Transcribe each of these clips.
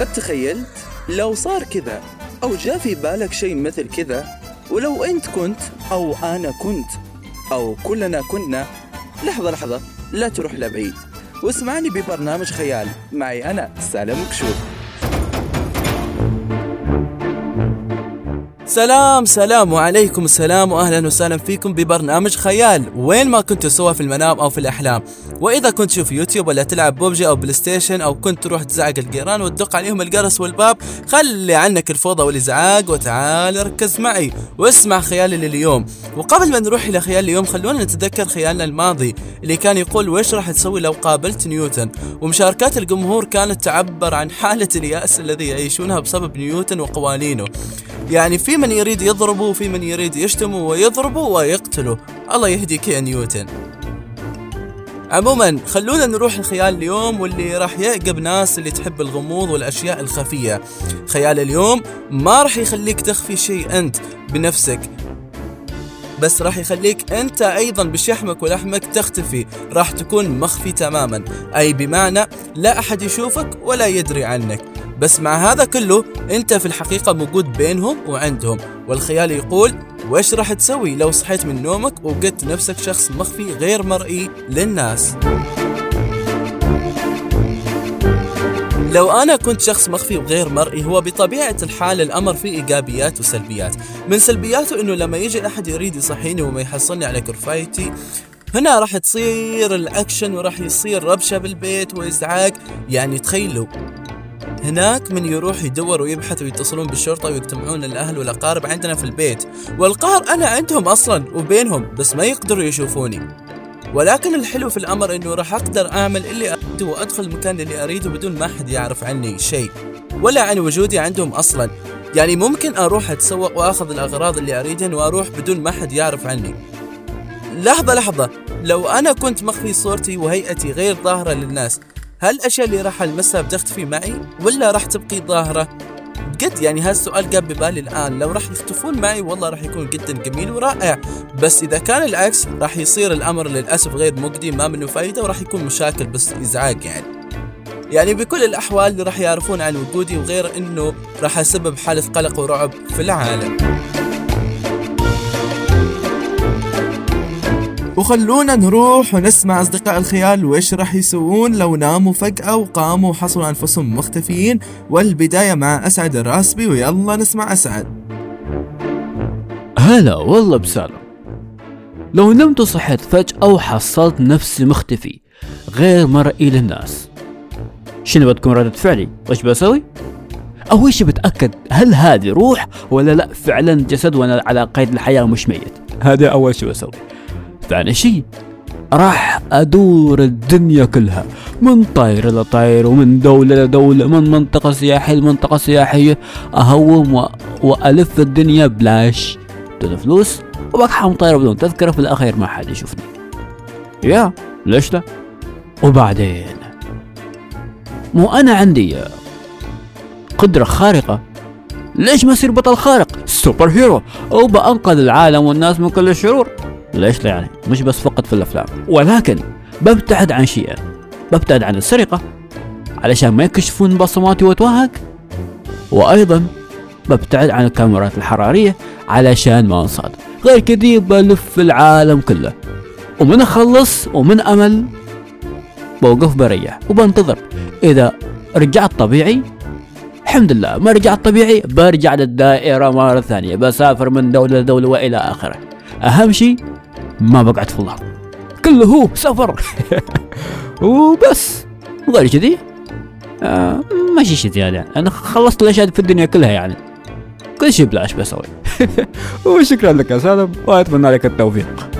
قد تخيلت لو صار كذا أو جاء في بالك شيء مثل كذا ولو أنت كنت أو أنا كنت أو كلنا كنا لحظة لحظة لا تروح لبعيد. واسمعني ببرنامج خيال. معي أنا سالم كشوف سلام سلام وعليكم السلام واهلا وسهلا فيكم ببرنامج خيال. وين ما كنتوا سوا في المنام أو في الأحلام. وإذا كنت تشوف يوتيوب ولا تلعب بوبجي أو بلاي ستيشن أو كنت تروح تزعق الجيران وتدق عليهم الجرس والباب خلي عنك الفوضى والإزعاج وتعال ركز معي واسمع خيالي لليوم. وقبل ما نروح إلى خيال اليوم خلونا نتذكر خيالنا الماضي اللي كان يقول وش راح تسوي لو قابلت نيوتن؟ ومشاركات الجمهور كانت تعبر عن حالة اليأس الذي يعيشونها بسبب نيوتن وقوانينه. يعني في من يريد يضربه وفي من يريد يشتمه ويضربه ويقتله. الله يهديك يا نيوتن. عموما خلونا نروح الخيال اليوم واللي راح يعقب ناس اللي تحب الغموض والأشياء الخفية. خيال اليوم ما راح يخليك تخفي شيء أنت بنفسك بس راح يخليك أنت أيضا بشحمك ولحمك تختفي. راح تكون مخفي تماما. أي بمعنى لا أحد يشوفك ولا يدري عنك. بس مع هذا كله أنت في الحقيقة موجود بينهم وعندهم. والخيال يقول وش راح تسوي لو صحيت من نومك وجدت نفسك شخص مخفي غير مرئي للناس؟ لو أنا كنت شخص مخفي وغير مرئي هو بطبيعة الحال الأمر فيه إيجابيات وسلبيات. من سلبياته أنه لما يجي أحد يريد يصحيني وما يحصلني على كرفايتي هنا راح تصير الأكشن وراح يصير ربشة بالبيت وإزعاج. يعني تخيلوا هناك من يروح يدور ويبحث ويتصلون بالشرطة ويجتمعون الأهل والأقارب عندنا في البيت. والقهر أنا عندهم أصلا وبينهم بس ما يقدروا يشوفوني. ولكن الحلو في الأمر أنه راح أقدر أعمل اللي أريده وأدخل المكان اللي أريده بدون ما أحد يعرف عني شيء. ولا عن وجودي عندهم أصلا. يعني ممكن أروح أتسوق وأخذ الأغراض اللي أريدها وأروح بدون ما أحد يعرف عني. لحظة لحظة. لو أنا كنت مخفي صورتي وهيئتي غير ظاهرة للناس هل الاشياء اللي راح المسها بتختفي معي ولا راح تبقي ظاهرة؟ بجد يعني هذا السؤال جاب ببالي الآن. لو راح يختفون معي والله راح يكون جدا جميل ورائع. بس إذا كان العكس راح يصير الأمر للأسف غير مجدي ما منه فايدة وراح يكون مشاكل بس إزعاج يعني. يعني بكل الأحوال راح يعرفون عن وجودي وغير إنه راح أسبب حالة قلق ورعب في العالم. وخلونا نروح ونسمع أصدقاء الخيال وإيش راح يسوون لو ناموا فجأة وقاموا وحصلوا أنفسهم مختفيين. والبداية مع أسعد الراسبي ويلا نسمع أسعد. هلا والله بسالم لو نمت وصحيت فجأة وحصلت نفسي مختفي غير مرئي للناس شنو بتكون ردة فعلي؟ وش بسوي؟ أول شي بتأكد هل هذه روح ولا لا؟ فعلا جسد وأنا على قيد الحياة ومش ميت. هذا أول شي بسوي. ثاني شيء راح أدور الدنيا كلها من طير لطير ومن دولة لدولة من منطقة سياحية لمنطقة سياحية أهوم و... وألف الدنيا بلاش. بدون فلوس وبقحم طير بدون تذكرة في الأخير ما حد يشوفني. يا ليش لا؟ وبعدين مو أنا عندي قدرة خارقة؟ ليش ما أصير بطل خارق؟ سوبر هيرو وبأنقذ العالم والناس من كل الشرور؟ ليش لا يعني؟ مش بس فقط في الأفلام. ولكن ببتعد عن شيئين ببتعد عن السرقة. علشان ما يكشفون بصماتي واتوهق وأيضا ببتعد عن الكاميرات الحرارية علشان ما أنصاد. غير كذي بلف العالم كله. ومن أخلص ومن أمل بوقف بريح. وبنتظر. إذا رجعت طبيعي الحمد لله. ما رجعت طبيعي برجع للدائرة مرة ثانية. بسافر من دولة لدولة وإلى آخره. أهم شيء ما بقعد في الله كله هو سفر. وبس. غير كذي. آه ماشي شيء زيادة أنا خلصت الأشياء في الدنيا كلها يعني. كل شيء بلاش بسوي وشكرا لك يا سالم. وأتمنى لك التوفيق.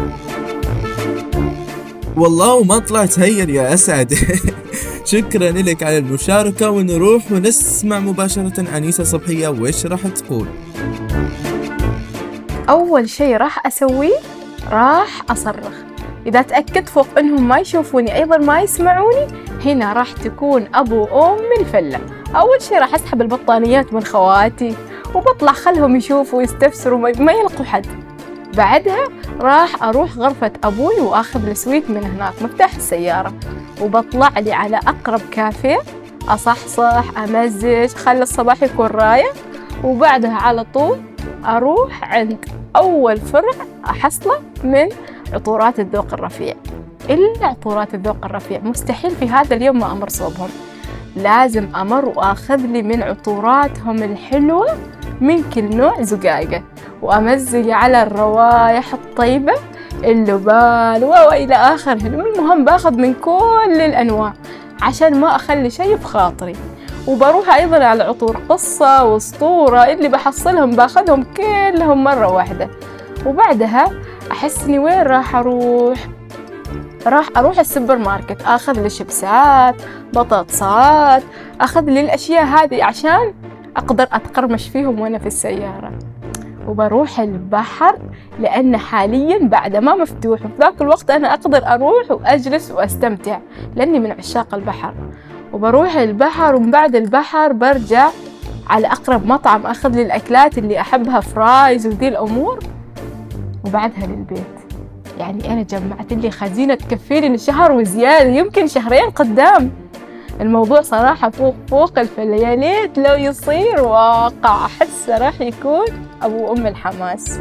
والله وما طلعت هين يا أسعد. شكرا لك على المشاركة ونروح ونسمع مباشرة أنيسة صبحية وإيش راح تقول. أول شي راح أسويه راح أصرخ. إذا تأكدت فوق إنهم ما يشوفوني أيضا ما يسمعوني هنا راح تكون أبو أم الفلة أول شي راح أسحب البطانيات من خواتي وبطلع خلهم يشوفوا ويستفسروا ما يلقوا حد. بعدها راح أروح غرفة أبوي وآخذ السويت من هناك مفتاح السيارة. وبطلع لي على أقرب كافيه أصحصح أمزج خلي الصباح يكون رايق وبعدها على طول أروح عند أول فرع أحصلة من عطورات الذوق الرفيع. إلا عطورات الذوق الرفيع مستحيل في هذا اليوم ما أمر صوبهم. لازم أمر وآخذ لي من عطوراتهم الحلوة من كل نوع زقاقة وأمزج على الروايح الطيبة اللبان وإلى آخره المهم باخذ من كل الأنواع عشان ما أخلي شيء في خاطري. وبروح أيضا على عطور قصة وأسطورة اللي بحصلهم باخذهم كلهم مرة واحدة. وبعدها أحس إني وين راح أروح؟ راح أروح السوبر ماركت أخذ لي شيبسات بطاطسات أخذ لي الأشياء هذه عشان أقدر أتقرمش فيهم وأنا في السيارة. وبروح البحر لأن حاليا بعد ما مفتوح وفي ذاك الوقت أنا أقدر أروح وأجلس وأستمتع لأني من عشاق البحر. وبروح البحر ومن بعد البحر برجع على أقرب مطعم أخذ لي الأكلات اللي أحبها فرايز وذي الأمور. وبعدها للبيت. يعني أنا جمعت لي خزينة تكفيني لشهر وزيادة يمكن شهرين قدام. الموضوع صراحة فوق فوق الفل. يا ليت لو يصير واقع أحسه راح يكون أبو أم الحماس.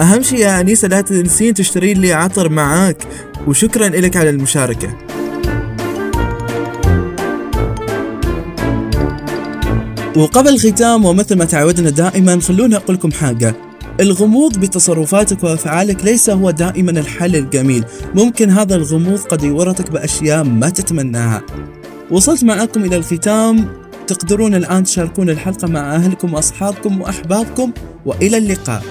أهم شيء يا أنيسة لا تنسين تشترين لي عطر معاك. وشكرا لك على المشاركة. وقبل الختام ومثل ما تعودنا دائما خلونا أقول لكم حاجة. الغموض بتصرفاتك وأفعالك ليس هو دائما الحل الجميل. ممكن هذا الغموض قد يورطك بأشياء ما تتمناها. وصلت معكم إلى الختام. تقدرون الآن تشاركون الحلقة مع أهلكم وأصحابكم وأحبابكم. وإلى اللقاء.